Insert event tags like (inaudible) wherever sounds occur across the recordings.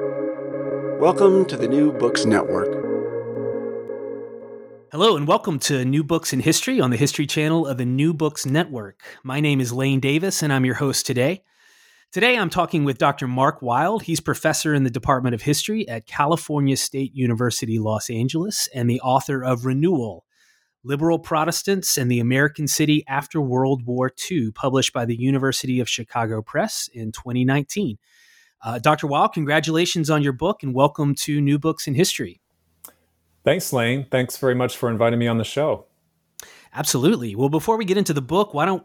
Welcome to the New Books Network. Hello, and welcome to New Books in History on the History Channel of the New Books Network. My name is Lane Davis, and I'm your host today. Today, I'm talking with Dr. Mark Wild. He's professor in the Department of History at California State University, Los Angeles, and the author of Renewal Liberal Protestants and the American City After World War II, published by the University of Chicago Press in 2019. Uh, Dr. Wild, congratulations on your book and welcome to New Books in History. Thanks, Lane. Thanks very much for inviting me on the show. Absolutely. Well, before we get into the book, why don't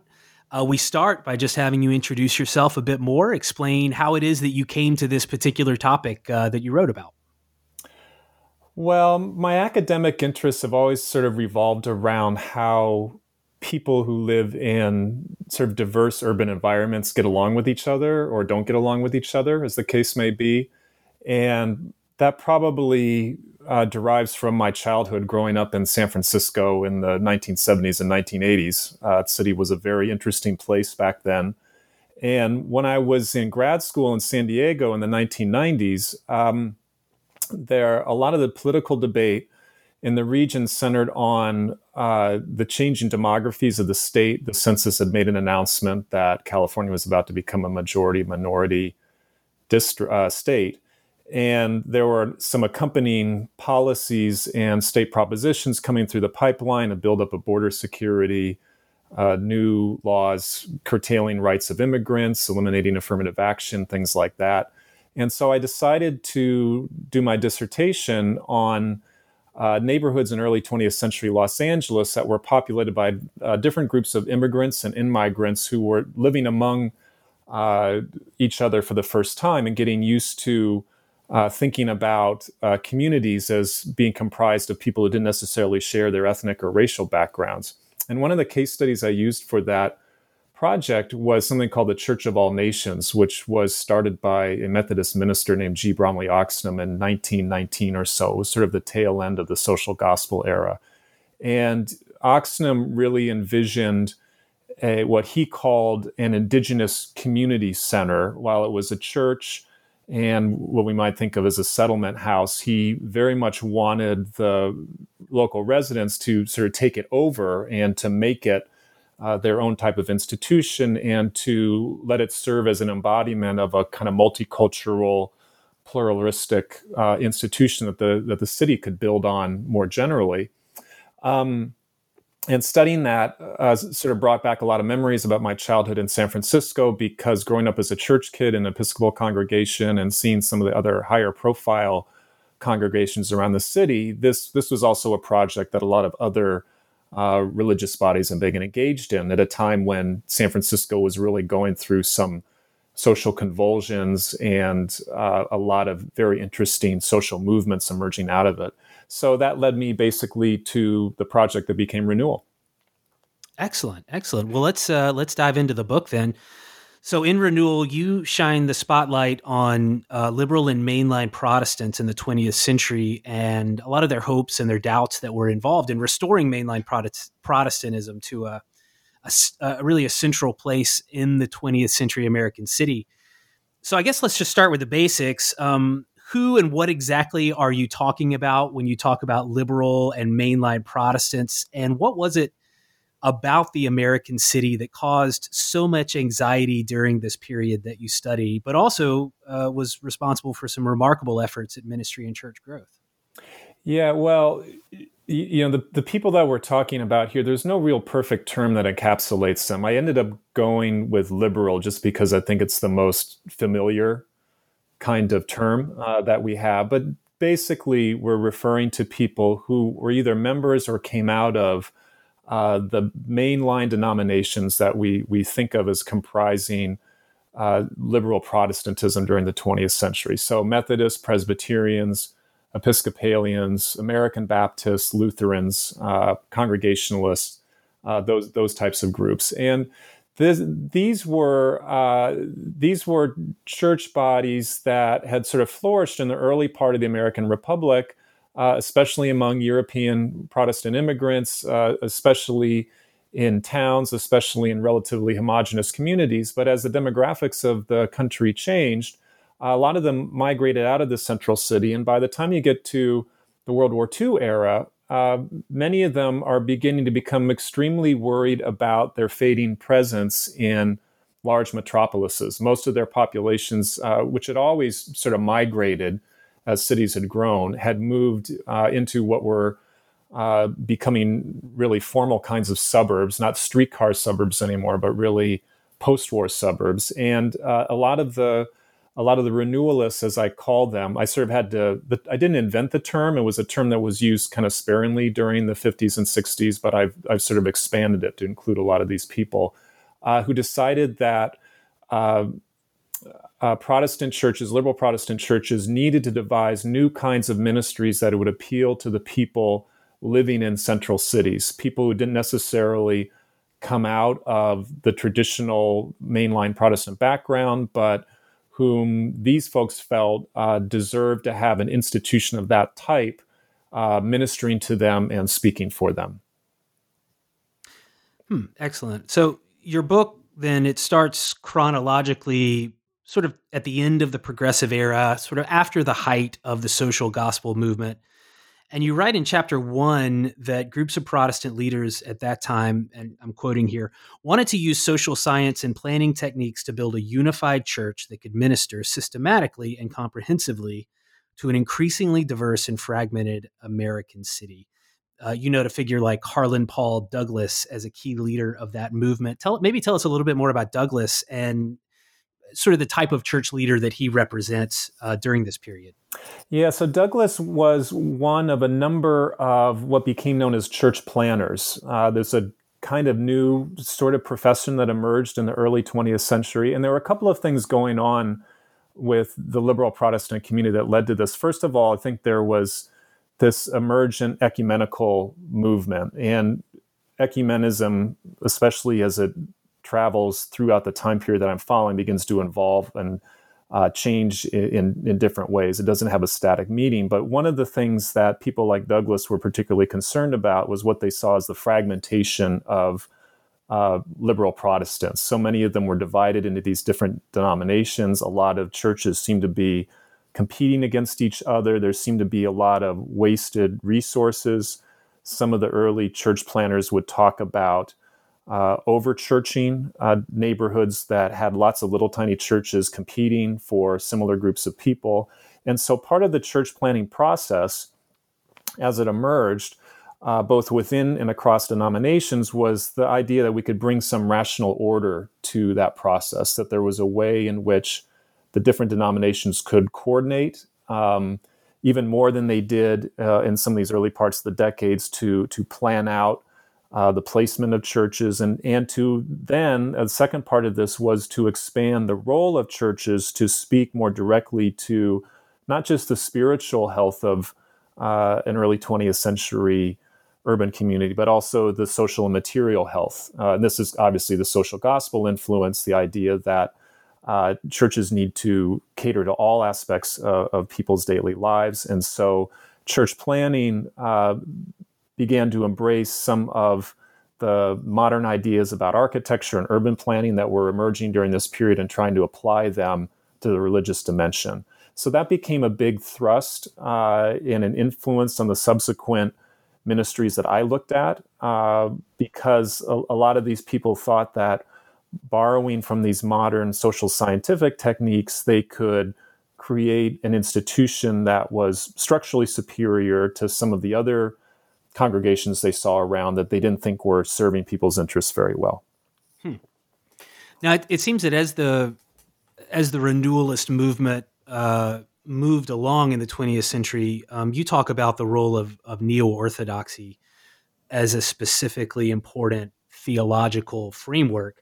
uh, we start by just having you introduce yourself a bit more, explain how it is that you came to this particular topic uh, that you wrote about? Well, my academic interests have always sort of revolved around how people who live in sort of diverse urban environments get along with each other or don't get along with each other, as the case may be. And that probably uh, derives from my childhood growing up in San Francisco in the 1970s and 1980s. Uh, city was a very interesting place back then. And when I was in grad school in San Diego in the 1990s, um, there a lot of the political debate in the region centered on uh, the changing demographies of the state. The census had made an announcement that California was about to become a majority minority uh, state. And there were some accompanying policies and state propositions coming through the pipeline a buildup of border security, uh, new laws curtailing rights of immigrants, eliminating affirmative action, things like that. And so I decided to do my dissertation on uh, neighborhoods in early 20th century Los Angeles that were populated by uh, different groups of immigrants and immigrants who were living among uh, each other for the first time and getting used to uh, thinking about uh, communities as being comprised of people who didn't necessarily share their ethnic or racial backgrounds. And one of the case studies I used for that project was something called the Church of All Nations, which was started by a Methodist minister named G. Bromley Oxnam in 1919 or so. It was sort of the tail end of the social gospel era. And Oxnam really envisioned a, what he called an indigenous community center. While it was a church and what we might think of as a settlement house, he very much wanted the local residents to sort of take it over and to make it uh, their own type of institution and to let it serve as an embodiment of a kind of multicultural, pluralistic uh, institution that the that the city could build on more generally. Um, and studying that uh, sort of brought back a lot of memories about my childhood in San Francisco because growing up as a church kid in an Episcopal congregation and seeing some of the other higher profile congregations around the city, this this was also a project that a lot of other uh, religious bodies and being engaged in at a time when San Francisco was really going through some social convulsions and uh, a lot of very interesting social movements emerging out of it. So that led me basically to the project that became Renewal. Excellent, excellent. Well, let's uh, let's dive into the book then. So, in Renewal, you shine the spotlight on uh, liberal and mainline Protestants in the 20th century and a lot of their hopes and their doubts that were involved in restoring mainline Protestantism to a, a, a, really a central place in the 20th century American city. So, I guess let's just start with the basics. Um, who and what exactly are you talking about when you talk about liberal and mainline Protestants? And what was it about the American city that caused so much anxiety during this period that you study, but also uh, was responsible for some remarkable efforts at ministry and church growth. Yeah, well, you know, the, the people that we're talking about here, there's no real perfect term that encapsulates them. I ended up going with liberal just because I think it's the most familiar kind of term uh, that we have. But basically, we're referring to people who were either members or came out of uh, the mainline denominations that we we think of as comprising uh, liberal Protestantism during the 20th century. So Methodists, Presbyterians, Episcopalians, American Baptists, Lutherans, uh, Congregationalists, uh, those those types of groups, and this, these were uh, these were church bodies that had sort of flourished in the early part of the American Republic uh, especially among European Protestant immigrants, uh, especially in towns, especially in relatively homogenous communities. But as the demographics of the country changed, a lot of them migrated out of the central city. And by the time you get to the World War II era, uh, many of them are beginning to become extremely worried about their fading presence in large metropolises. Most of their populations, uh, which had always sort of migrated as cities had grown, had moved uh, into what were uh, becoming really formal kinds of suburbs, not streetcar suburbs anymore, but really post-war suburbs. And uh, a lot of the a lot of the renewalists, as I call them, I sort of had to. The, I didn't invent the term; it was a term that was used kind of sparingly during the 50s and 60s, but I've I've sort of expanded it to include a lot of these people uh, who decided that. Uh, Protestant churches, liberal Protestant churches, needed to devise new kinds of ministries that would appeal to the people living in central cities, people who didn't necessarily come out of the traditional mainline Protestant background, but whom these folks felt uh, deserved to have an institution of that type uh, ministering to them and speaking for them. Hmm, excellent. So your book then it starts chronologically sort of at the end of the progressive era, sort of after the height of the social gospel movement. And you write in chapter one that groups of Protestant leaders at that time, and I'm quoting here, wanted to use social science and planning techniques to build a unified church that could minister systematically and comprehensively to an increasingly diverse and fragmented American city. Uh, you note a figure like Harlan Paul Douglass as a key leader of that movement. Tell maybe tell us a little bit more about Douglass and sort of the type of church leader that he represents uh, during this period. Yeah, so Douglass was one of a number of what became known as church planners. Uh, there's a kind of new sort of profession that emerged in the early 20th century, and there were a couple of things going on with the liberal Protestant community that led to this. First of all, I think there was this emergent ecumenical movement, and ecumenism, especially as it travels throughout the time period that I'm following begins to evolve and uh, change in, in different ways. It doesn't have a static meaning. But one of the things that people like Douglass were particularly concerned about was what they saw as the fragmentation of uh, liberal Protestants. So many of them were divided into these different denominations. A lot of churches seemed to be competing against each other. There seemed to be a lot of wasted resources. Some of the early church planners would talk about uh, over churching uh, neighborhoods that had lots of little tiny churches competing for similar groups of people. And so part of the church planning process, as it emerged, uh, both within and across denominations, was the idea that we could bring some rational order to that process, that there was a way in which the different denominations could coordinate. Um, even more than they did uh, in some of these early parts of the decades to to plan out uh, the placement of churches, and and to then a second part of this was to expand the role of churches to speak more directly to not just the spiritual health of uh, an early 20th century urban community, but also the social and material health. Uh, and this is obviously the social gospel influence, the idea that uh, churches need to cater to all aspects uh, of people's daily lives. And so church planning uh, began to embrace some of the modern ideas about architecture and urban planning that were emerging during this period and trying to apply them to the religious dimension. So that became a big thrust uh, and an influence on the subsequent ministries that I looked at uh, because a, a, lot of these people thought that borrowing from these modern social scientific techniques, they could create an institution that was structurally superior to some of the other congregations they saw around that they didn't think were serving people's interests very well. Hmm. Now it, it, seems that as the as the renewalist movement uh, moved along in the 20th century, um, you talk about the role of, of neo orthodoxy as a specifically important theological framework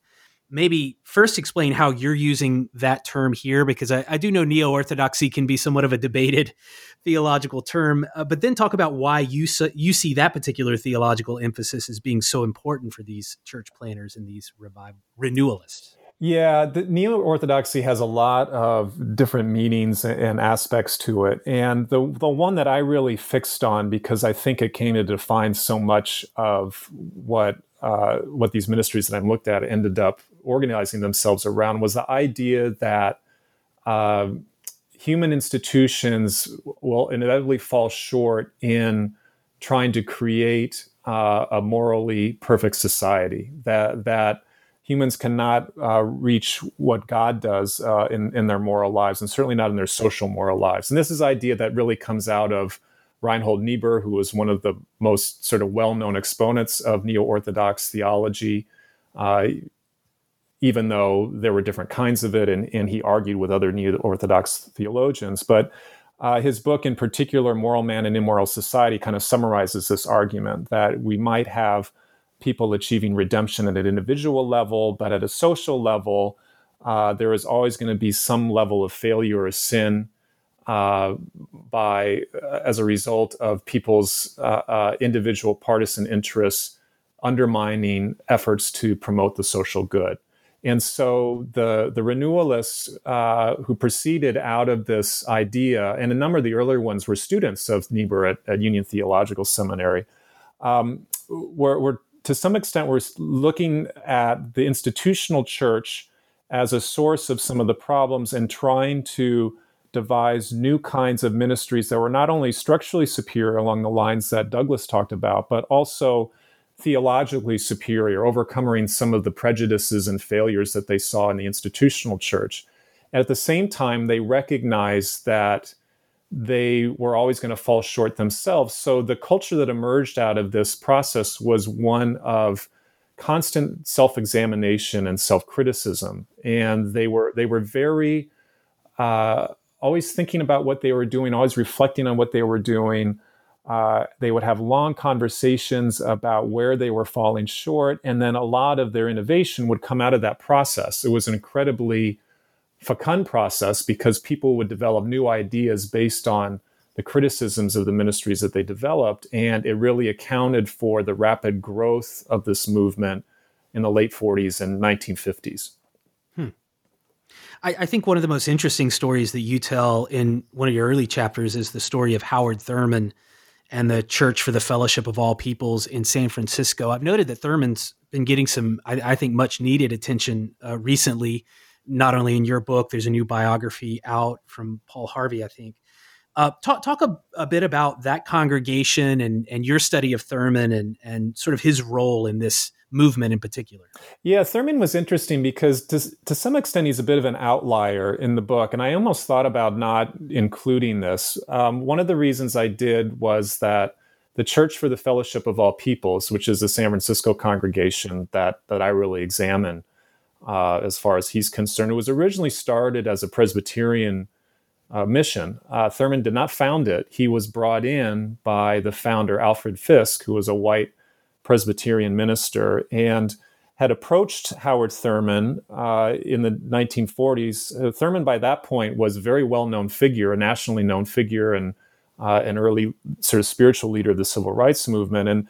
maybe first explain how you're using that term here, because I, I do know neo orthodoxy can be somewhat of a debated (laughs) theological term, uh, but then talk about why you you see that particular theological emphasis as being so important for these church planners and these revival renewalists. Yeah, the neo orthodoxy has a lot of different meanings and aspects to it, and the the one that I really fixed on because I think it came to define so much of what uh, what these ministries that I've looked at ended up organizing themselves around was the idea that uh, human institutions will inevitably fall short in trying to create uh, a morally perfect society. That that humans cannot uh, reach what God does uh, in in their moral lives, and certainly not in their social moral lives. And this is idea that really comes out of Reinhold Niebuhr, who was one of the most sort of well known exponents of neo Orthodox theology. Uh, even though there were different kinds of it, and, and he argued with other neo Orthodox theologians. But uh, his book, in particular, Moral Man and Immoral Society, kind of summarizes this argument that we might have people achieving redemption at an individual level, but at a social level, uh, there is always going to be some level of failure or sin uh, by uh, as a result of people's uh, uh, individual partisan interests undermining efforts to promote the social good. And so the, the renewalists uh, who proceeded out of this idea, and a number of the earlier ones were students of Niebuhr at, at Union Theological Seminary, um, were, were to some extent we're looking at the institutional church as a source of some of the problems and trying to devise new kinds of ministries that were not only structurally superior along the lines that Douglass talked about, but also theologically superior, overcoming some of the prejudices and failures that they saw in the institutional church. And at the same time, they recognized that they were always going to fall short themselves. So the culture that emerged out of this process was one of constant self-examination and self-criticism, and they were they were very uh, always thinking about what they were doing, always reflecting on what they were doing. Uh, they would have long conversations about where they were falling short, and then a lot of their innovation would come out of that process. It was an incredibly fecund process because people would develop new ideas based on the criticisms of the ministries that they developed, and it really accounted for the rapid growth of this movement in the late 40s and 1950s. Hmm. I, I, think one of the most interesting stories that you tell in one of your early chapters is the story of Howard Thurman and the Church for the Fellowship of All Peoples in San Francisco. I've noted that Thurman's been getting some, I, I think, much needed attention uh, recently. Not only in your book, there's a new biography out from Paul Harvey, I think. Uh, talk talk a, a, bit about that congregation and and your study of Thurman and and sort of his role in this movement in particular. Yeah, Thurman was interesting because to, to some extent he's a bit of an outlier in the book. And I almost thought about not including this. Um, one of the reasons I did was that the Church for the Fellowship of All Peoples, which is the San Francisco congregation that, that I really examine uh, as far as he's concerned, it was originally started as a Presbyterian uh, mission. Uh, Thurman did not found it. He was brought in by the founder, Alfred Fisk, who was a white Presbyterian minister, and had approached Howard Thurman uh, in the 1940s. Uh, Thurman, by that point, was a very well known figure, a nationally known figure, and uh, an early sort of spiritual leader of the civil rights movement. And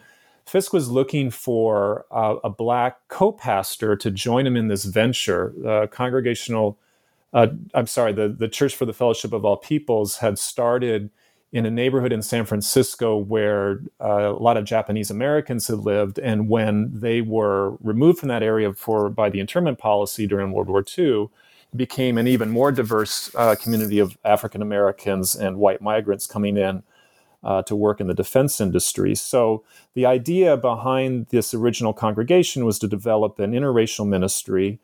Fisk was looking for uh, a black co pastor to join him in this venture. Uh, congregational, uh, I'm sorry, the, the Church for the Fellowship of All Peoples had started in a neighborhood in San Francisco where uh, a lot of Japanese Americans had lived, and when they were removed from that area for by the internment policy during World War II, became an even more diverse uh, community of African Americans and white migrants coming in uh, to work in the defense industry. So the idea behind this original congregation was to develop an interracial ministry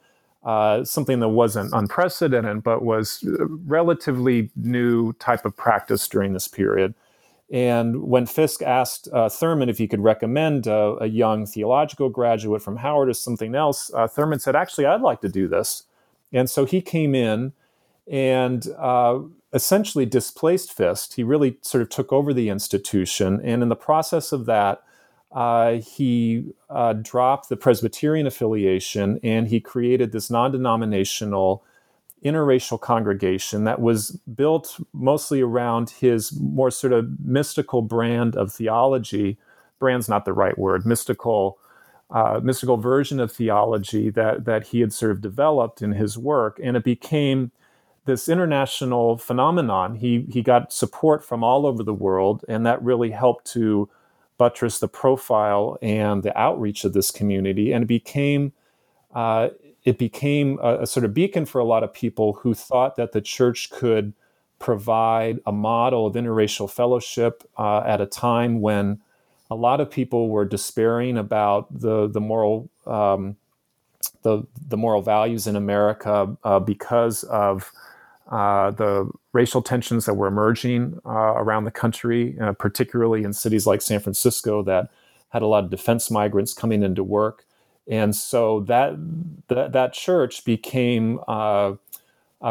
uh, something that wasn't unprecedented, but was relatively new type of practice during this period. And when Fisk asked uh, Thurman if he could recommend uh, a young theological graduate from Howard or something else, uh, Thurman said, Actually, I'd like to do this. And so he came in and uh, essentially displaced Fisk. He really sort of took over the institution. And in the process of that, uh, he uh, dropped the Presbyterian affiliation and he created this non denominational interracial congregation that was built mostly around his more sort of mystical brand of theology. Brand's not the right word, mystical. Uh, mystical version of theology that that he had sort of developed in his work, and it became this international phenomenon. He he got support from all over the world, and that really helped to buttress the profile and the outreach of this community, and it became uh, it became a, a, sort of beacon for a lot of people who thought that the church could provide a model of interracial fellowship uh, at a time when a lot of people were despairing about the the moral um, the the moral values in America uh, because of uh, the racial tensions that were emerging uh, around the country, uh, particularly in cities like San Francisco that had a lot of defense migrants coming into work, and so that that, that church became uh,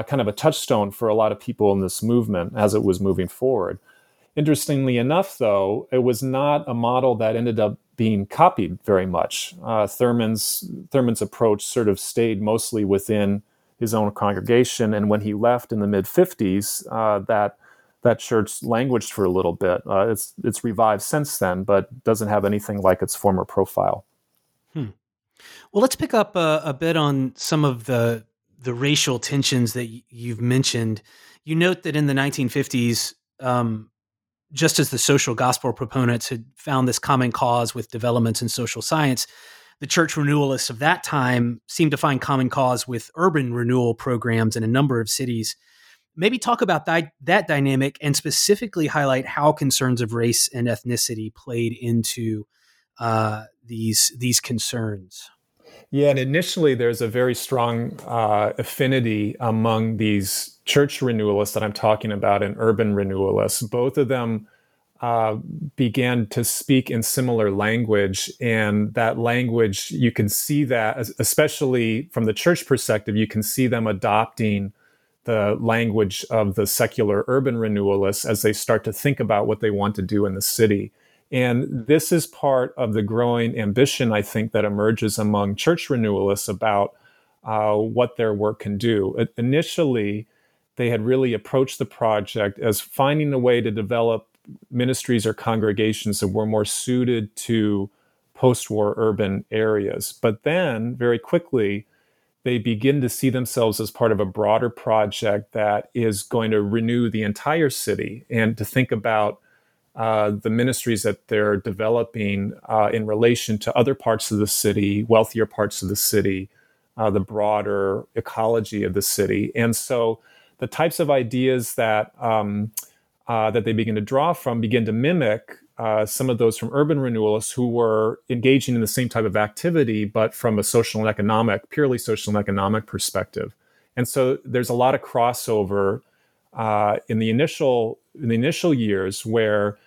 kind of a touchstone for a lot of people in this movement as it was moving forward. Interestingly enough, though, it was not a model that ended up being copied very much. Uh, Thurman's Thurman's approach sort of stayed mostly within his own congregation, and when he left in the mid '50s, uh, that that church languished for a little bit. Uh, it's it's revived since then, but doesn't have anything like its former profile. Hmm. Well, let's pick up a, a, bit on some of the the racial tensions that you've mentioned. You note that in the 1950s, um, just as the social gospel proponents had found this common cause with developments in social science, the church renewalists of that time seemed to find common cause with urban renewal programs in a number of cities. Maybe talk about that, that dynamic and specifically highlight how concerns of race and ethnicity played into uh, these these concerns. Yeah, and initially there's a very strong uh, affinity among these church renewalists that I'm talking about and urban renewalists. Both of them uh, began to speak in similar language, and that language you can see that, especially from the church perspective, you can see them adopting the language of the secular urban renewalists as they start to think about what they want to do in the city. And this is part of the growing ambition, I think, that emerges among church renewalists about uh, what their work can do. Initially, they had really approached the project as finding a way to develop ministries or congregations that were more suited to post war urban areas. But then, very quickly, they begin to see themselves as part of a broader project that is going to renew the entire city and to think about uh, the ministries that they're developing uh, in relation to other parts of the city, wealthier parts of the city, uh, the broader ecology of the city. And so the types of ideas that um, uh, that they begin to draw from begin to mimic uh, some of those from urban renewalists who were engaging in the same type of activity, but from a social and economic, purely social and economic perspective. And so there's a lot of crossover uh, in the initial in the initial years where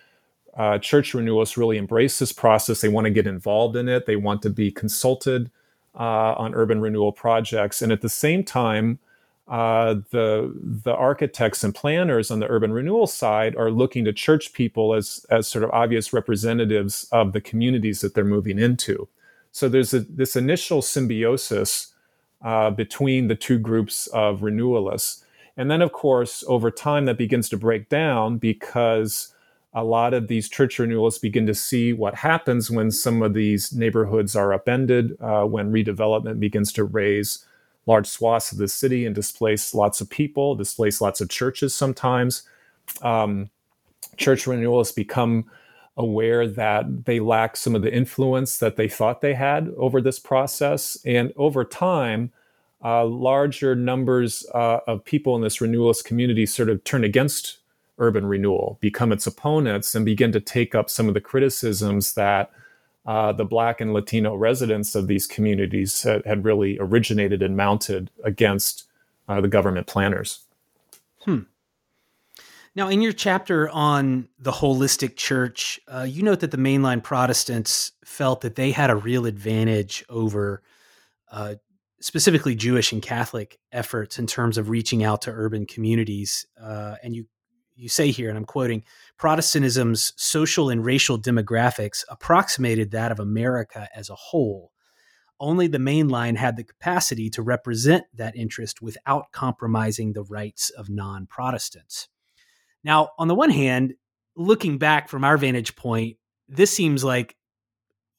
uh, church renewals really embrace this process. They want to get involved in it. They want to be consulted uh, on urban renewal projects, and at the same time, uh, the the architects and planners on the urban renewal side are looking to church people as as sort of obvious representatives of the communities that they're moving into. So there's a, this initial symbiosis uh, between the two groups of renewalists. And then, of course, over time, that begins to break down because a lot of these church renewalists begin to see what happens when some of these neighborhoods are upended, uh, when redevelopment begins to raze large swaths of the city and displace lots of people, displace lots of churches sometimes. Um, church renewalists become aware that they lack some of the influence that they thought they had over this process. And over time, uh, larger numbers uh, of people in this renewalist community sort of turn against urban renewal, become its opponents, and begin to take up some of the criticisms that uh, the Black and Latino residents of these communities had, had really originated and mounted against uh, the government planners. Hmm. Now, in your chapter on the holistic church, uh, you note that the mainline Protestants felt that they had a real advantage over uh, specifically Jewish and Catholic efforts in terms of reaching out to urban communities. Uh, and you you say here, and I'm quoting, Protestantism's social and racial demographics approximated that of America as a whole. Only the main line had the capacity to represent that interest without compromising the rights of non Protestants. Now, on the one hand, looking back from our vantage point, this seems like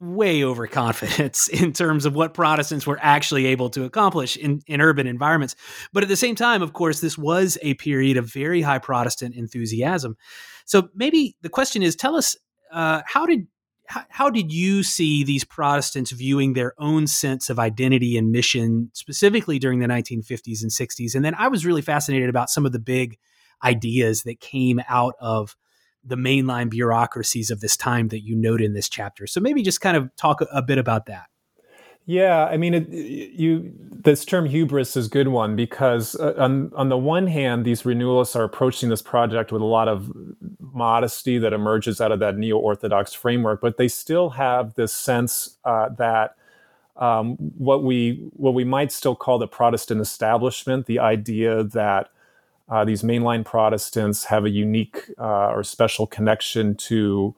way overconfidence (laughs) in terms of what Protestants were actually able to accomplish in, in urban environments. But at the same time, of course, this was a period of very high Protestant enthusiasm. So maybe the question is tell us uh, how did how, how did you see these Protestants viewing their own sense of identity and mission, specifically during the 1950s and 60s? And then I was really fascinated about some of the big ideas that came out of the mainline bureaucracies of this time that you note in this chapter. So maybe just kind of talk a, a bit about that. Yeah, I mean, it, you this term hubris is a good one because uh, on on the one hand, these renewalists are approaching this project with a lot of modesty that emerges out of that neo orthodox framework, but they still have this sense uh, that um, what we what we might still call the Protestant establishment, the idea that uh, these mainline Protestants have a unique uh, or special connection to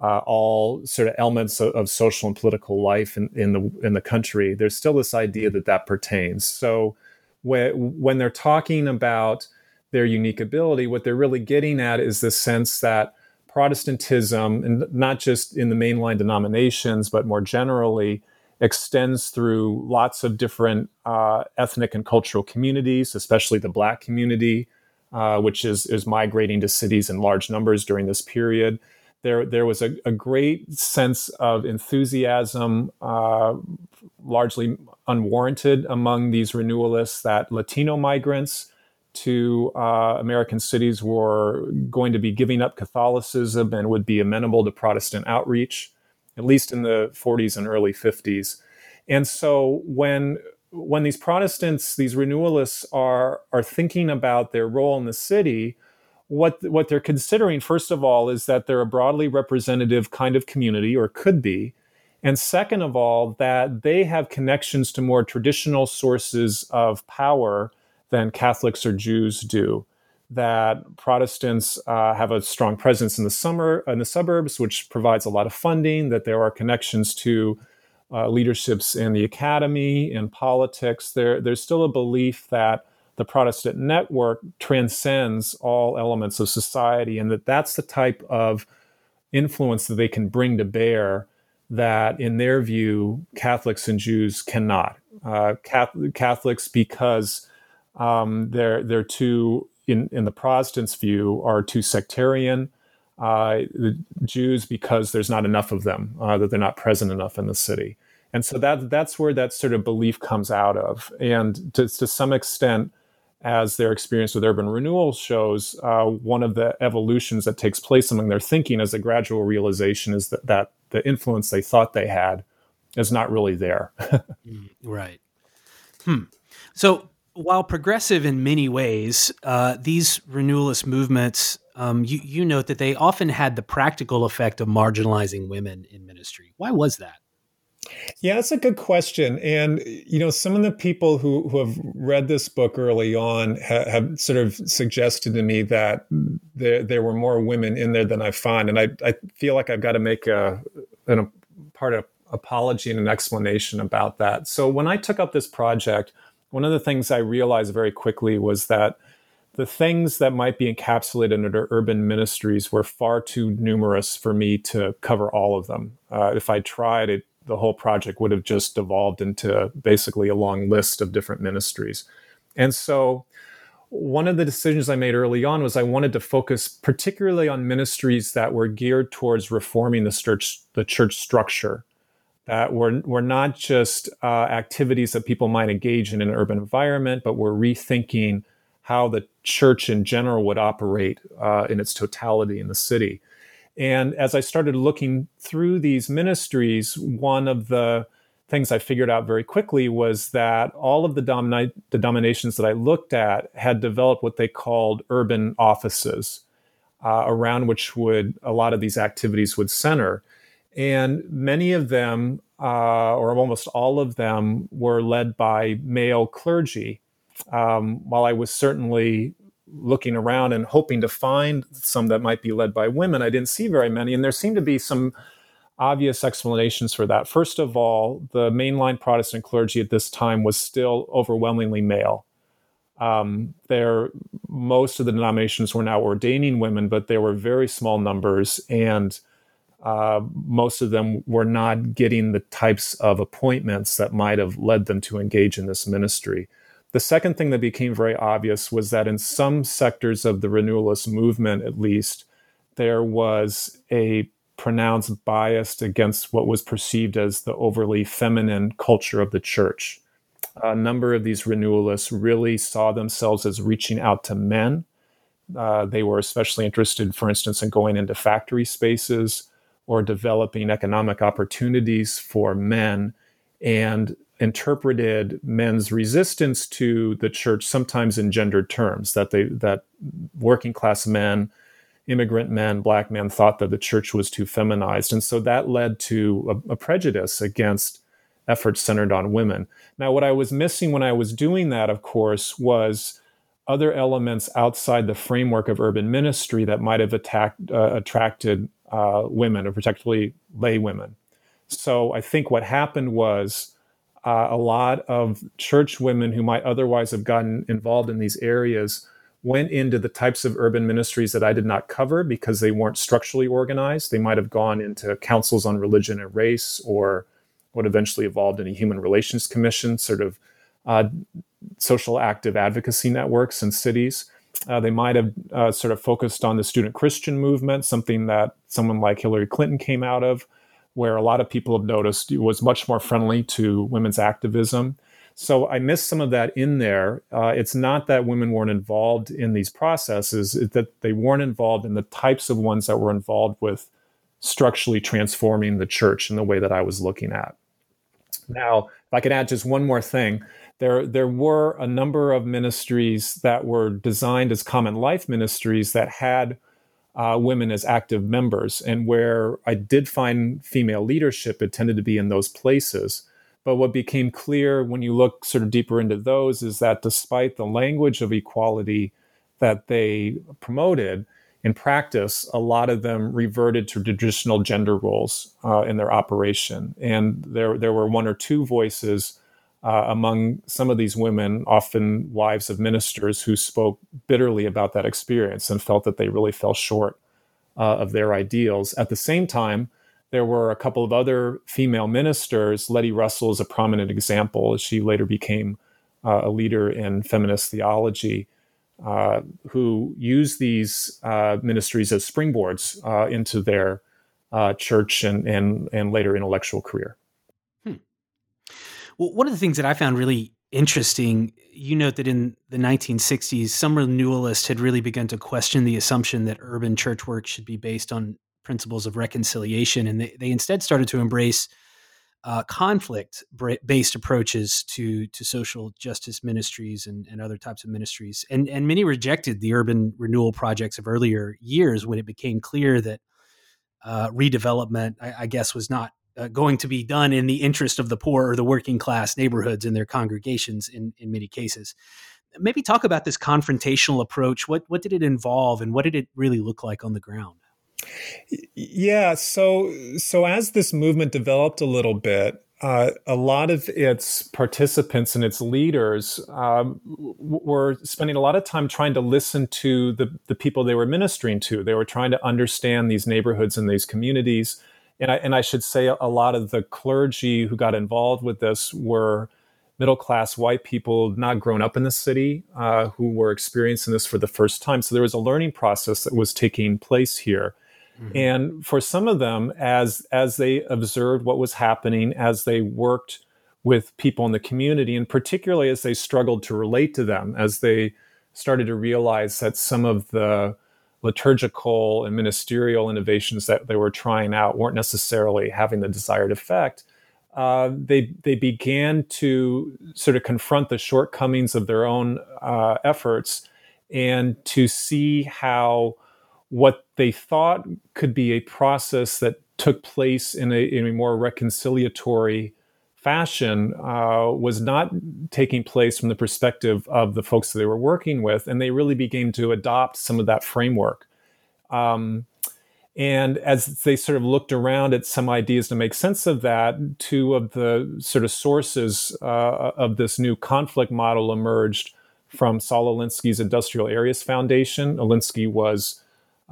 uh, all sort of elements of, of, social and political life in, in, the in the country. There's still this idea that that pertains. So when when they're talking about their unique ability, what they're really getting at is the sense that Protestantism, and not just in the mainline denominations, but more generally, extends through lots of different uh, ethnic and cultural communities, especially the Black community, uh, which is is migrating to cities in large numbers during this period. There, there was a, a great sense of enthusiasm, uh, largely unwarranted, among these renewalists that Latino migrants to uh, American cities were going to be giving up Catholicism and would be amenable to Protestant outreach at least in the 40s and early 50s. And so when when these Protestants, these renewalists are are thinking about their role in the city, what what they're considering first of all is that they're a broadly representative kind of community or could be. And second of all, that they have connections to more traditional sources of power than Catholics or Jews do that Protestants uh, have a strong presence in the summer in the suburbs, which provides a lot of funding. That there are connections to uh, leaderships in the academy, in politics. There, there's still a belief that the Protestant network transcends all elements of society, and that that's the type of influence that they can bring to bear that, in their view, Catholics and Jews cannot. Uh, Catholics, because um, they're they're too in, in the Protestants' view, are too sectarian. Uh, the Jews, because there's not enough of them, uh, that they're not present enough in the city. And so that that's where that sort of belief comes out of. And to, to some extent, as their experience with urban renewal shows, uh, one of the evolutions that takes place among their thinking is a gradual realization is that, that the influence they thought they had is not really there. (laughs) Mm, right. Hmm. So while progressive in many ways, uh, these renewalist movements, um, you, you note that they often had the practical effect of marginalizing women in ministry. Why was that? Yeah, that's a good question. And, you know, some of the people who, who have read this book early on ha- have sort of suggested to me that there, there were more women in there than I find. And I, I feel like I've got to make a, a part of apology and an explanation about that. So when I took up this project, one of the things I realized very quickly was that the things that might be encapsulated under urban ministries were far too numerous for me to cover all of them. Uh, if I tried it, the whole project would have just devolved into basically a long list of different ministries. And so, one of the decisions I made early on was I wanted to focus particularly on ministries that were geared towards reforming the church, the church structure that we're, we're not just uh, activities that people might engage in in an urban environment, but we're rethinking how the church in general would operate uh, in its totality in the city. And as I started looking through these ministries, one of the things I figured out very quickly was that all of the, domina- the dominations that I looked at had developed what they called urban offices, uh, around which would a lot of these activities would center. And many of them, uh, or almost all of them, were led by male clergy. Um, while I was certainly looking around and hoping to find some that might be led by women, I didn't see very many. And there seemed to be some obvious explanations for that. First of all, the mainline Protestant clergy at this time was still overwhelmingly male. Um, there, most of the denominations were now ordaining women, but there were very small numbers, and uh, most of them were not getting the types of appointments that might have led them to engage in this ministry. The second thing that became very obvious was that in some sectors of the renewalist movement, at least, there was a pronounced bias against what was perceived as the overly feminine culture of the church. A number of these renewalists really saw themselves as reaching out to men Uh, they were especially interested, for instance, in going into factory spaces or developing economic opportunities for men and interpreted men's resistance to the church sometimes in gendered terms that they that working class men immigrant men black men thought that the church was too feminized. And so that led to a, a prejudice against efforts centered on women. Now what i was missing when i was doing that of course was other elements outside the framework of urban ministry that might have attacked, uh, attracted uh, women, or particularly lay women. So I think what happened was uh, a lot of church women who might otherwise have gotten involved in these areas went into the types of urban ministries that I did not cover because they weren't structurally organized. They might have gone into councils on religion and race or what eventually evolved in a human relations commission, sort of social active advocacy networks in cities. Uh, they might have uh, sort of focused on the student Christian movement, something that someone like Hillary Clinton came out of, where a lot of people have noticed was much more friendly to women's activism. So I missed some of that in there. Uh, it's not that women weren't involved in these processes, it's that they weren't involved in the types of ones that were involved with structurally transforming the church in the way that I was looking at. Now, if I could add just one more thing, there, there were a number of ministries that were designed as common life ministries that had uh, women as active members. And where I did find female leadership, it tended to be in those places. But what became clear when you look sort of deeper into those is that despite the language of equality that they promoted, in practice, a lot of them reverted to traditional gender roles uh, in their operation. And there, there were one or two voices uh, among some of these women, often wives of ministers, who spoke bitterly about that experience and felt that they really fell short uh, of their ideals. At the same time, there were a couple of other female ministers. Letty Russell is a prominent example. She later became uh, a leader in feminist theology, uh, who used these uh, ministries as springboards uh, into their church and, and, and later intellectual career. Well, one of the things that I found really interesting, you note that in the 1960s, some renewalists had really begun to question the assumption that urban church work should be based on principles of reconciliation, and they, they instead started to embrace uh, conflict based approaches to to social justice ministries and, and other types of ministries. And and many rejected the urban renewal projects of earlier years when it became clear that uh, redevelopment, I, I, guess, was not uh, going to be done in the interest of the poor or the working class neighborhoods and their congregations in, in many cases. Maybe talk about this confrontational approach. What what did it involve, and what did it really look like on the ground? Yeah, so so as this movement developed a little bit, uh, a lot of its participants and its leaders um, were spending a lot of time trying to listen to the, the people they were ministering to. They were trying to understand these neighborhoods and these communities and I, and I should say a lot of the clergy who got involved with this were middle class white people not grown up in the city uh, who were experiencing this for the first time. So there was a learning process that was taking place here. Mm-hmm. And for some of them, as as they observed what was happening, as they worked with people in the community, and particularly as they struggled to relate to them, as they started to realize that some of the liturgical and ministerial innovations that they were trying out weren't necessarily having the desired effect, uh, they they began to sort of confront the shortcomings of their own uh, efforts and to see how what they thought could be a process that took place in a, in a more reconciliatory fashion uh, was not taking place from the perspective of the folks that they were working with, and they really began to adopt some of that framework. Um, and as they sort of looked around at some ideas to make sense of that, two of the sort of sources uh, of this new conflict model emerged from Saul Alinsky's Industrial Areas Foundation. Alinsky was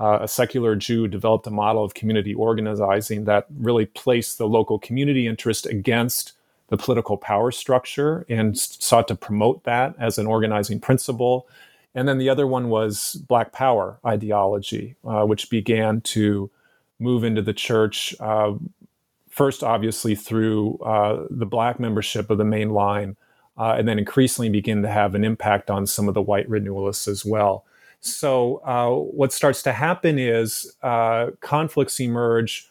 uh, a secular Jew developed a model of community organizing that really placed the local community interest against the political power structure and sought to promote that as an organizing principle. And then the other one was Black Power ideology, uh, which began to move into the church, uh, first, obviously, through uh, the Black membership of the main line, uh, and then increasingly begin to have an impact on some of the white renewalists as well. So uh, what starts to happen is uh, conflicts emerge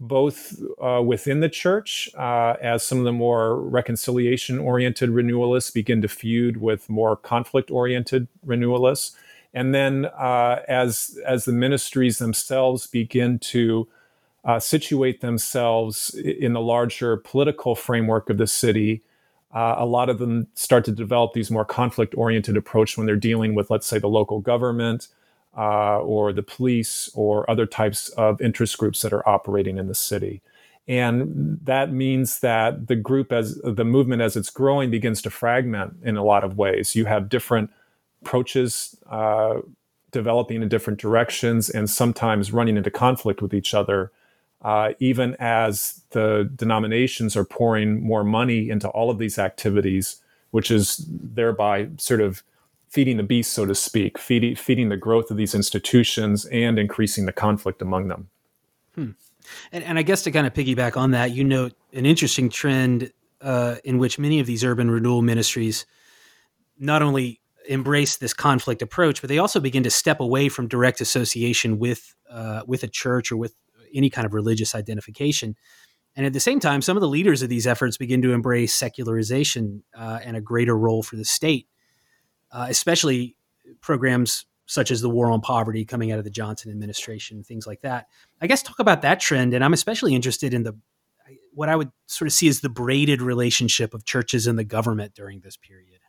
both uh, within the church uh, as some of the more reconciliation oriented renewalists begin to feud with more conflict oriented renewalists. And then uh, as as the ministries themselves begin to uh, situate themselves in the larger political framework of the city uh, a lot of them start to develop these more conflict oriented approach when they're dealing with let's say the local government uh, or the police or other types of interest groups that are operating in the city. And that means that the group, as the movement as it's growing, begins to fragment in a lot of ways. You have different approaches uh, developing in different directions and sometimes running into conflict with each other, uh, even as the denominations are pouring more money into all of these activities, which is thereby sort of feeding the beast, so to speak, feeding, feeding the growth of these institutions and increasing the conflict among them. Hmm. And, and, I guess to kind of piggyback on that, you note an interesting trend uh, in which many of these urban renewal ministries not only embrace this conflict approach, but they also begin to step away from direct association with uh, with a church or with any kind of religious identification. And at the same time, some of the leaders of these efforts begin to embrace secularization uh, and a greater role for the state uh, especially programs such as the war on poverty coming out of the Johnson administration, things like that. I guess talk about that trend, and I'm especially interested in the what I would sort of see as the braided relationship of churches and the government during this period.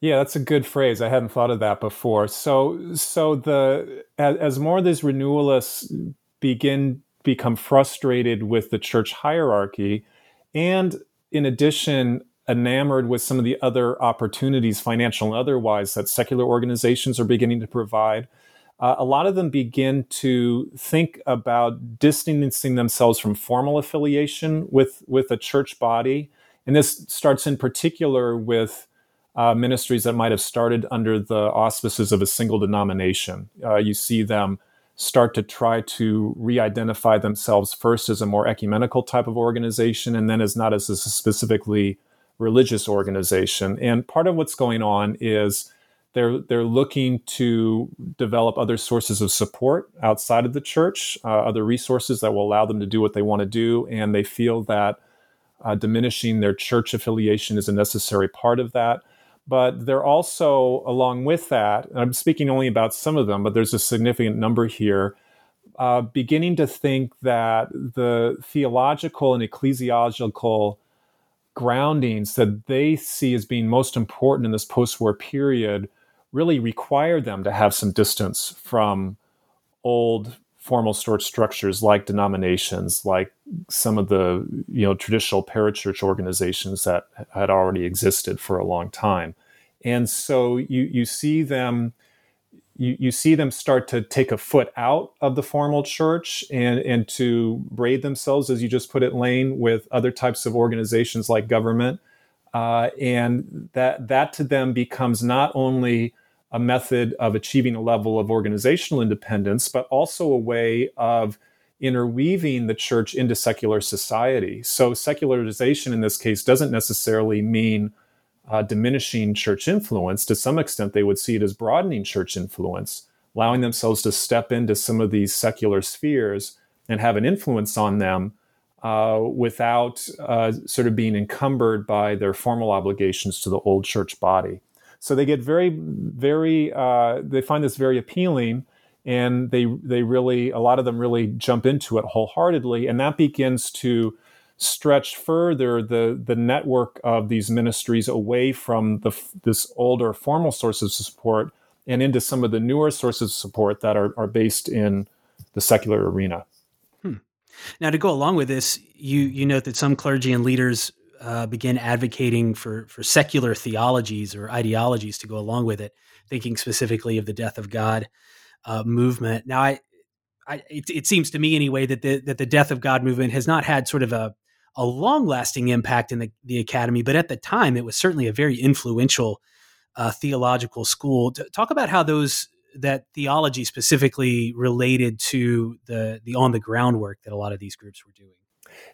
Yeah, that's a good phrase. I hadn't thought of that before. So, so the as, as more of these renewalists begin become frustrated with the church hierarchy, and in addition, enamored with some of the other opportunities, financial and otherwise, that secular organizations are beginning to provide. Uh, a lot of them begin to think about distancing themselves from formal affiliation with, with a church body. And this starts in particular with uh, ministries that might have started under the auspices of a single denomination. Uh, you see them start to try to re identify themselves first as a more ecumenical type of organization and then as not as a specifically religious organization. And part of what's going on is they're they're looking to develop other sources of support outside of the church, uh, other resources that will allow them to do what they want to do, and they feel that uh, diminishing their church affiliation is a necessary part of that. But they're also, along with that, I'm speaking only about some of them, but there's a significant number here. Uh, beginning to think that the theological and ecclesiological groundings that they see as being most important in this post war period really require them to have some distance from old formal sort structures like denominations, like some of the you know traditional parachurch organizations that had already existed for a long time. And so you you see them you, you see them start to take a foot out of the formal church and, and to braid themselves, as you just put it, Lane, with other types of organizations like government. Uh, and that, that to them becomes not only a method of achieving a level of organizational independence, but also a way of interweaving the church into secular society. So, secularization in this case doesn't necessarily mean uh, diminishing church influence. To some extent, they would see it as broadening church influence, allowing themselves to step into some of these secular spheres and have an influence on them uh, without uh, sort of being encumbered by their formal obligations to the old church body. So they get very, very, uh, they find this very appealing. And they, they really, a lot of them really jump into it wholeheartedly. And that begins to stretch further the the network of these ministries away from the this older formal sources of support and into some of the newer sources of support that are, are based in the secular arena. Hmm. Now, to go along with this, you you note that some clergy and leaders uh, begin advocating for for secular theologies or ideologies to go along with it, thinking specifically of the death of God uh, movement. Now, I, I it, it, seems to me anyway that the that the death of God movement has not had sort of a a long lasting impact in the, the academy, but at the time it was certainly a very influential uh, theological school. talk about how those that theology specifically related to the the on the ground work that a lot of these groups were doing.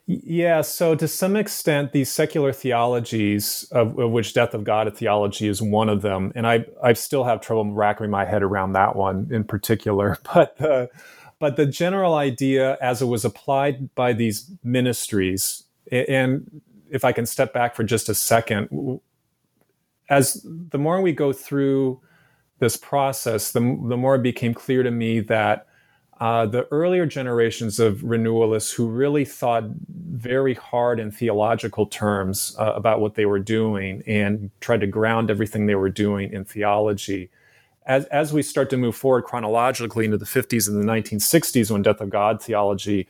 Yeah, so to some extent, these secular theologies, of, of, which Death of God theology is one of them, and I I still have trouble wrapping my head around that one in particular. (laughs) But the but the general idea, as it was applied by these ministries, and if I can step back for just a second, as the more we go through this process, the the more it became clear to me that uh, the earlier generations of renewalists who really thought very hard in theological terms uh, about what they were doing and tried to ground everything they were doing in theology. As, as we start to move forward chronologically into the 50s and the 1960s, when Death of God theology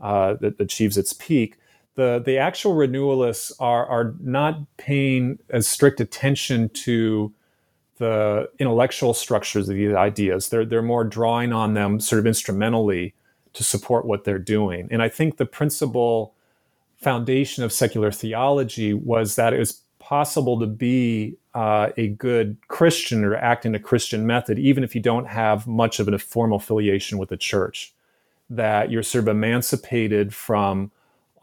uh, achieves its peak, the, the actual renewalists are, are not paying as strict attention to the intellectual structures of these ideas. They're, they're more drawing on them sort of instrumentally to support what they're doing. And I think the principal foundation of secular theology was that it was possible to be uh, a good Christian or act in a Christian method, even if you don't have much of a formal affiliation with the church. That you're sort of emancipated from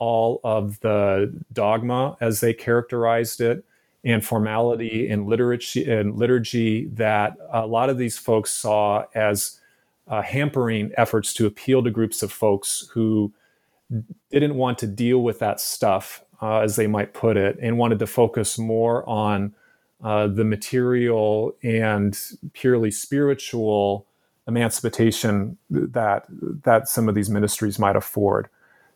all of the dogma as they characterized it and formality and liturgy liturgy that a lot of these folks saw as uh, hampering efforts to appeal to groups of folks who didn't want to deal with that stuff, uh, as they might put it, and wanted to focus more on uh, the material and purely spiritual emancipation that that some of these ministries might afford.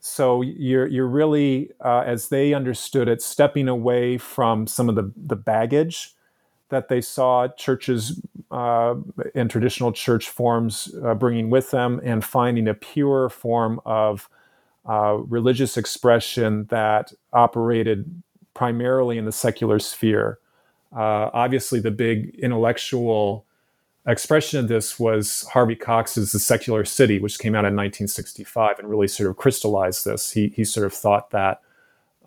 So you're you're really, uh, as they understood it, stepping away from some of the the baggage that they saw churches uh, and traditional church forms uh, bringing with them, and finding a pure form of uh, religious expression that operated primarily in the secular sphere. Uh, obviously, the big intellectual expression of this was Harvey Cox's The Secular City, which came out in 1965 and really sort of crystallized this. He, he sort of thought that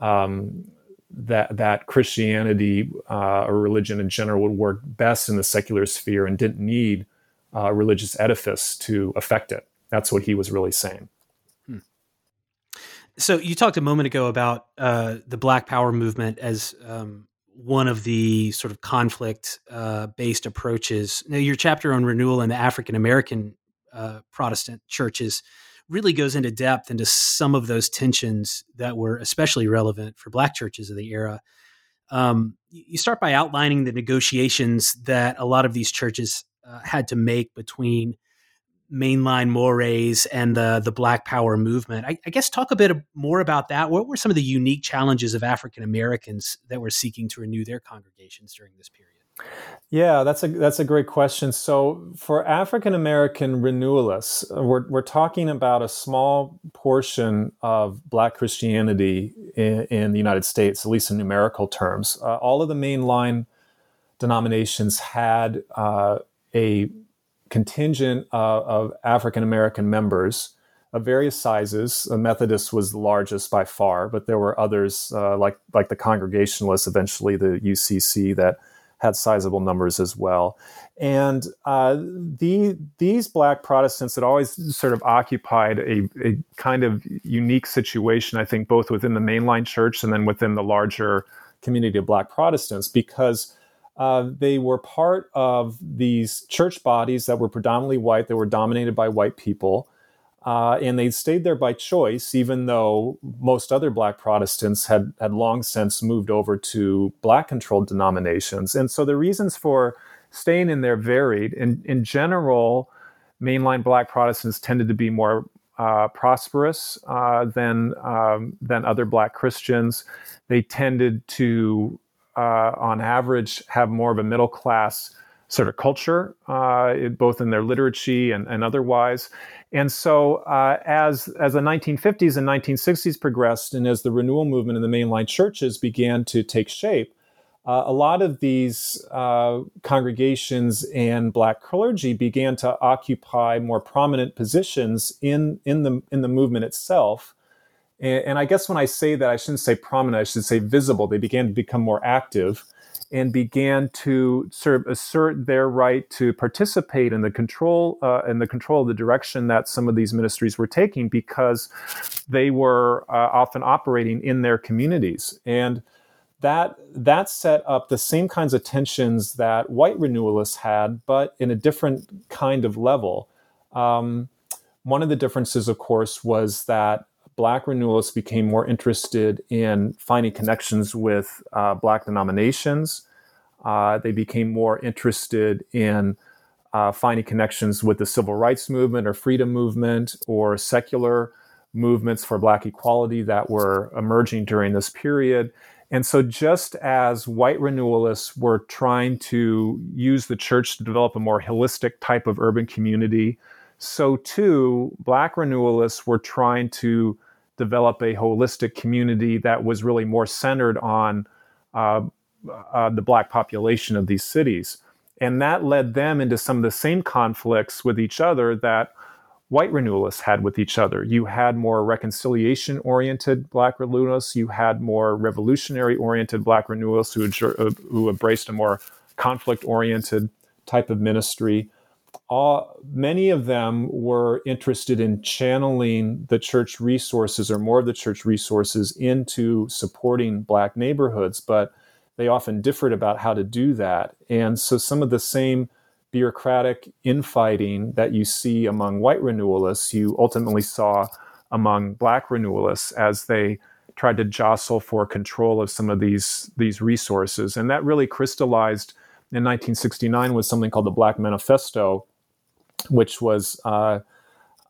um, that that Christianity uh, or religion in general would work best in the secular sphere and didn't need a religious edifice to affect it. That's what he was really saying. Hmm. So you talked a moment ago about uh, the Black Power movement as um, one of the sort of conflict uh, based approaches. Now, your chapter on renewal in the African American uh, Protestant churches really goes into depth into some of those tensions that were especially relevant for Black churches of the era. Um, you start by outlining the negotiations that a lot of these churches uh, had to make between mainline mores and the the Black Power movement. I, I, guess talk a bit more about that. What were some of the unique challenges of African Americans that were seeking to renew their congregations during this period? Yeah, that's a that's a great question. So for African American renewalists, we're we're talking about a small portion of Black Christianity in, in the United States, at least in numerical terms. Uh, all of the mainline denominations had uh, a contingent uh, of African American members of various sizes. The Methodist was the largest by far, but there were others uh, like like the Congregationalists, eventually the UCC, that had sizable numbers as well. And uh, the, these Black Protestants had always sort of occupied a, a kind of unique situation, I think, both within the mainline church and then within the larger community of Black Protestants, because uh, they were part of these church bodies that were predominantly white, that were dominated by white people. Uh, and they stayed there by choice, even though most other black Protestants had, had long since moved over to black controlled denominations. And so the reasons for staying in there varied. In, in general, mainline black Protestants tended to be more uh, prosperous uh, than, um, than other black Christians. They tended to uh, on average, have more of a middle class sort of culture, uh, both in their liturgy and, and otherwise. And so, uh, as as the 1950s and 1960s progressed, and as the renewal movement in the mainline churches began to take shape, uh, a lot of these uh, congregations and black clergy began to occupy more prominent positions in in the in the movement itself And, and I guess when I say that, I shouldn't say prominent, I should say visible. They began to become more active and began to sort of assert their right to participate in the control uh, in the control of the direction that some of these ministries were taking because they were uh, often operating in their communities and that that set up the same kinds of tensions that white renewalists had, but in a different kind of level. Um, one of the differences, of course, was that black renewalists became more interested in finding connections with uh, black denominations. Uh, they became more interested in uh, finding connections with the civil rights movement or freedom movement or secular movements for black equality that were emerging during this period. And so, just as white renewalists were trying to use the church to develop a more holistic type of urban community, so too, black renewalists were trying to develop a holistic community that was really more centered on uh, uh, the black population of these cities. And that led them into some of the same conflicts with each other that white renewalists had with each other. You had more reconciliation oriented black renewalists, you had more revolutionary oriented black renewalists who, who embraced a more conflict oriented type of ministry all, many of them were interested in channeling the church resources or more of the church resources into supporting black neighborhoods, but they often differed about how to do that. And so some of the same bureaucratic infighting that you see among white renewalists, you ultimately saw among black renewalists as they tried to jostle for control of some of these, these resources. And that really crystallized in 1969 was something called the Black Manifesto, which was uh,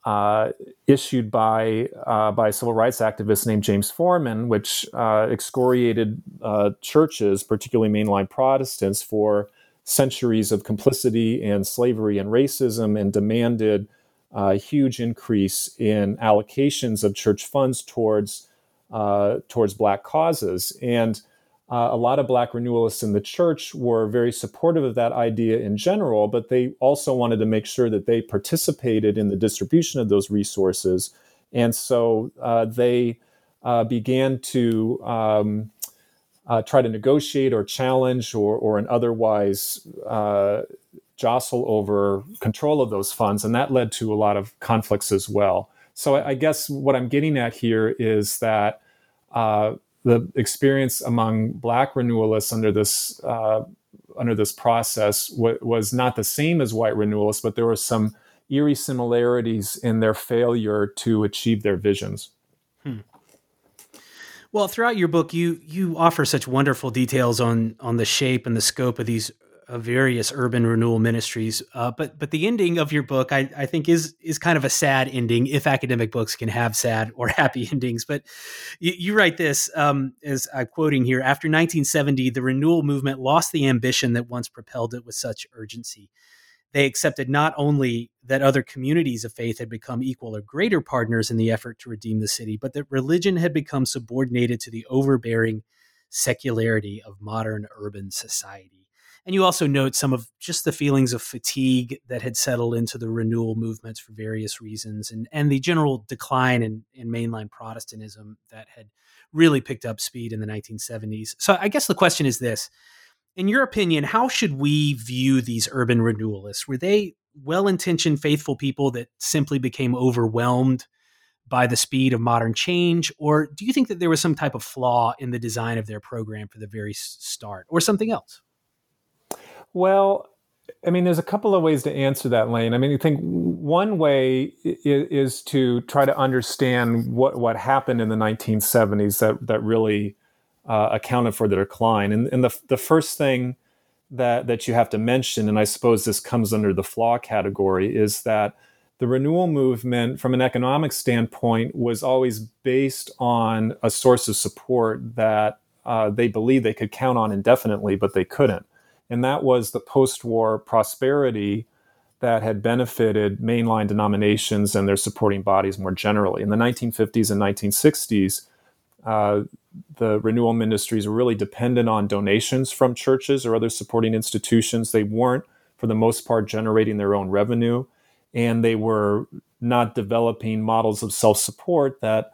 uh, issued by uh, by a civil rights activist named James Forman, which uh, excoriated uh, churches, particularly mainline Protestants, for centuries of complicity in slavery and racism, and demanded a huge increase in allocations of church funds towards uh, towards black causes. And uh, a lot of black renewalists in the church were very supportive of that idea in general, but they also wanted to make sure that they participated in the distribution of those resources. And so uh, they uh, began to um, uh, try to negotiate or challenge or, or in otherwise uh, jostle over control of those funds. And that led to a lot of conflicts as well. So I, I guess what I'm getting at here is that uh, the experience among black renewalists under this uh, under this process w- was not the same as white renewalists, but there were some eerie similarities in their failure to achieve their visions. Hmm. Well, throughout your book, you you offer such wonderful details on on the shape and the scope of these various urban renewal ministries. Uh, but but the ending of your book, I, I think, is is kind of a sad ending. If academic books can have sad or (laughs) happy endings, but you, you write this um, as I'm quoting here: After 1970, the renewal movement lost the ambition that once propelled it with such urgency. They accepted not only that other communities of faith had become equal or greater partners in the effort to redeem the city, but that religion had become subordinated to the overbearing secularity of modern urban society. And you also note some of just the feelings of fatigue that had settled into the renewal movements for various reasons and, and the general decline in, in mainline Protestantism that had really picked up speed in the 1970s. So I guess the question is this In your opinion, how should we view these urban renewalists? Were they well intentioned, faithful people that simply became overwhelmed? by the speed of modern change? Or do you think that there was some type of flaw in the design of their program for the very start or something else? Well, I mean, there's a couple of ways to answer that, Lane. I mean, I think one way is, is to try to understand what, what happened in the 1970s that, that really uh, accounted for the decline. And, and the, the first thing that, that you have to mention, and I suppose this comes under the flaw category, is that the renewal movement, from an economic standpoint, was always based on a source of support that uh, they believed they could count on indefinitely, but they couldn't and that was the post war prosperity that had benefited mainline denominations and their supporting bodies more generally. In the 1950s and 1960s, uh, the renewal ministries were really dependent on donations from churches or other supporting institutions. They weren't, for the most part, generating their own revenue, and they were not developing models of self support that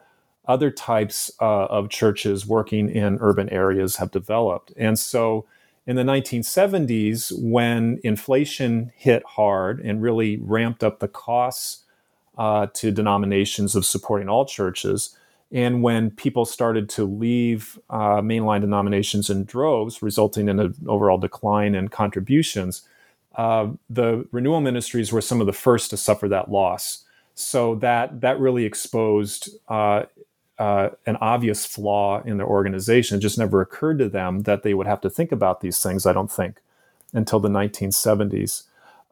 other types uh, of churches working in urban areas have developed. And so in the 1970s, when inflation hit hard and really ramped up the costs uh, to denominations of supporting all churches, and when people started to leave uh, mainline denominations in droves, resulting in an overall decline in contributions, uh, the renewal ministries were some of the first to suffer that loss. So that that really exposed uh, uh, an obvious flaw in their organization. It just never occurred to them that they would have to think about these things. I don't think until the 1970s.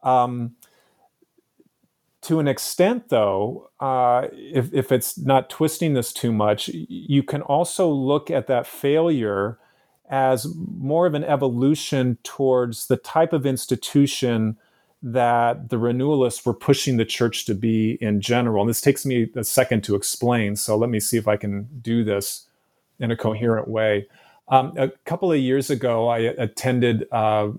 Um, to an extent, though, uh, if, if it's not twisting this too much, you can also look at that failure as more of an evolution towards the type of institution that the renewalists were pushing the church to be in general. And this takes me a second to explain. So let me see if I can do this in a coherent way. Um, a couple of years ago, I attended uh,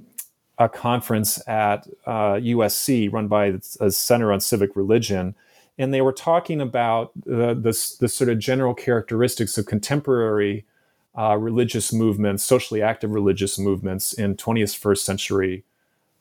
a conference at uh, USC run by a Center on Civic Religion. And they were talking about uh, this, the sort of general characteristics of contemporary uh, religious movements, socially active religious movements in 20th, first century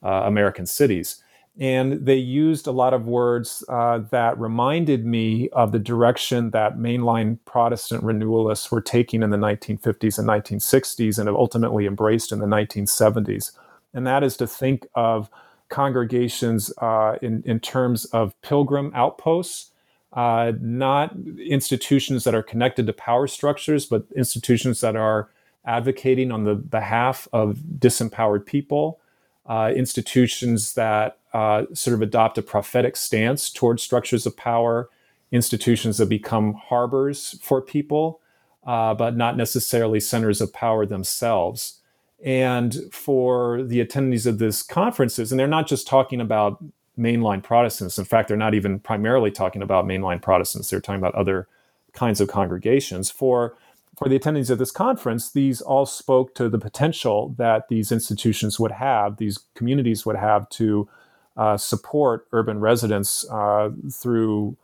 uh, American cities. And they used a lot of words uh, that reminded me of the direction that mainline Protestant renewalists were taking in the 1950s and 1960s and have ultimately embraced in the 1970s. And that is to think of congregations uh, in, in terms of pilgrim outposts, uh, not institutions that are connected to power structures, but institutions that are advocating on the behalf of disempowered people uh, institutions that uh, sort of adopt a prophetic stance towards structures of power, institutions that become harbors for people, uh, but not necessarily centers of power themselves. And for the attendees of this conferences, and they're not just talking about mainline Protestants. In fact, they're not even primarily talking about mainline Protestants. They're talking about other kinds of congregations. For for the attendees of this conference, these all spoke to the potential that these institutions would have, these communities would have to uh, support urban residents uh, through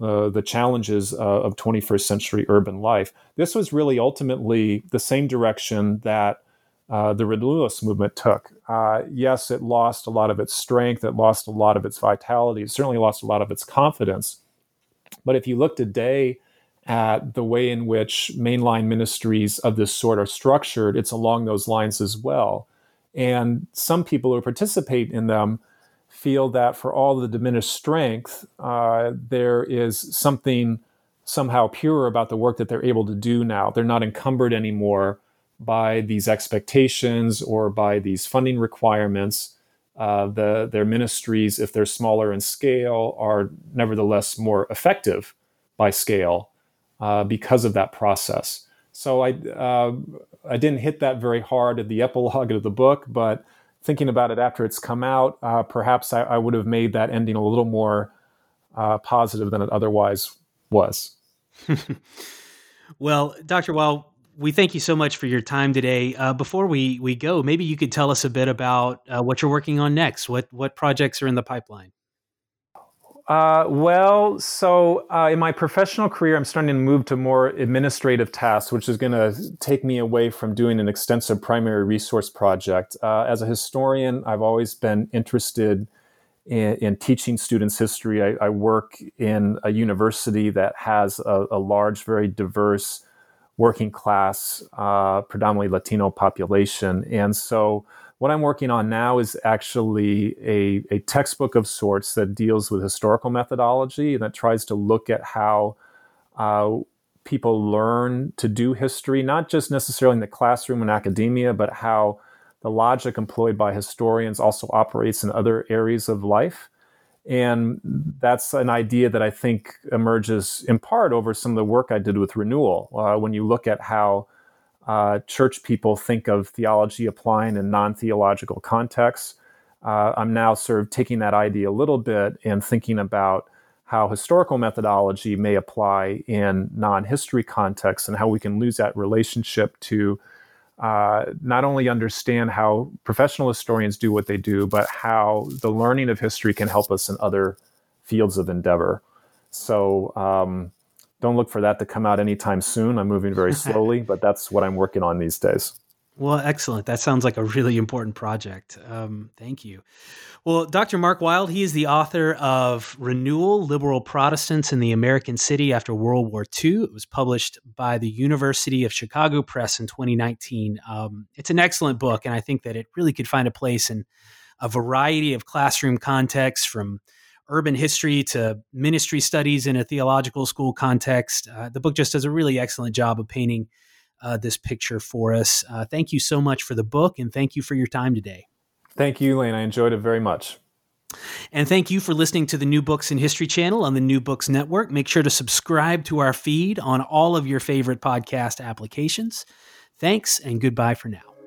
uh, the challenges uh, of 21st century urban life. This was really ultimately the same direction that uh, the renewalist movement took. Uh, yes, it lost a lot of its strength, it lost a lot of its vitality, it certainly lost a lot of its confidence. But if you look today, at the way in which mainline ministries of this sort are structured, it's along those lines as well. And some people who participate in them feel that for all the diminished strength, uh, there is something somehow pure about the work that they're able to do now. They're not encumbered anymore by these expectations or by these funding requirements. Uh, the, their ministries, if they're smaller in scale, are nevertheless more effective by scale uh, because of that process. So I uh, I didn't hit that very hard at the (laughs) epilogue of the book, but thinking about it after it's come out, uh, perhaps I, I, would have made that ending a little more uh, positive than it otherwise was. (laughs) well, Dr. Wild, we thank you so much for your time today. Uh, before we we go, maybe you could tell us a bit about uh, what you're working on next. What what projects are in the pipeline? Uh, well, so uh, in my professional career, I'm starting to move to more administrative tasks, which is going to take me away from doing an extensive primary resource project. Uh, as a historian, I've always been interested in, in teaching students history. I, I, work in a university that has a, a large, very diverse working class, uh, predominantly Latino population. And so what I'm working on now is actually a, a textbook of sorts that deals with historical methodology and that tries to look at how uh, people learn to do history, not just necessarily in the classroom and academia, but how the logic employed by historians also operates in other areas of life. And that's an idea that I think emerges in part over some of the work I did with renewal. Uh, when you look at how uh, church people think of theology applying in non theological contexts. Uh, I'm now sort of taking that idea a little bit and thinking about how historical methodology may apply in non history contexts and how we can lose that relationship to uh, not only understand how professional historians do what they do, but how the learning of history can help us in other fields of endeavor. So, um, don't look for that to come out anytime soon. I'm moving very (laughs) slowly, but that's what I'm working on these days. Well, excellent. That sounds like a really important project. Um, thank you. Well, Dr. Mark Wild, he is the author of Renewal Liberal Protestants in the American City After World War II. It was published by the University of Chicago Press in 2019. Um, it's an excellent book, and I think that it really could find a place in a variety of classroom contexts from urban history to ministry studies in a theological school context. Uh, the book just does a really excellent job of painting uh, this picture for us. Uh, thank you so much for the book and thank you for your time today. Thank you, Lane. I enjoyed it very much. And thank you for listening to the New Books in History channel on the New Books Network. Make sure to subscribe to our feed on all of your favorite podcast applications. Thanks and goodbye for now.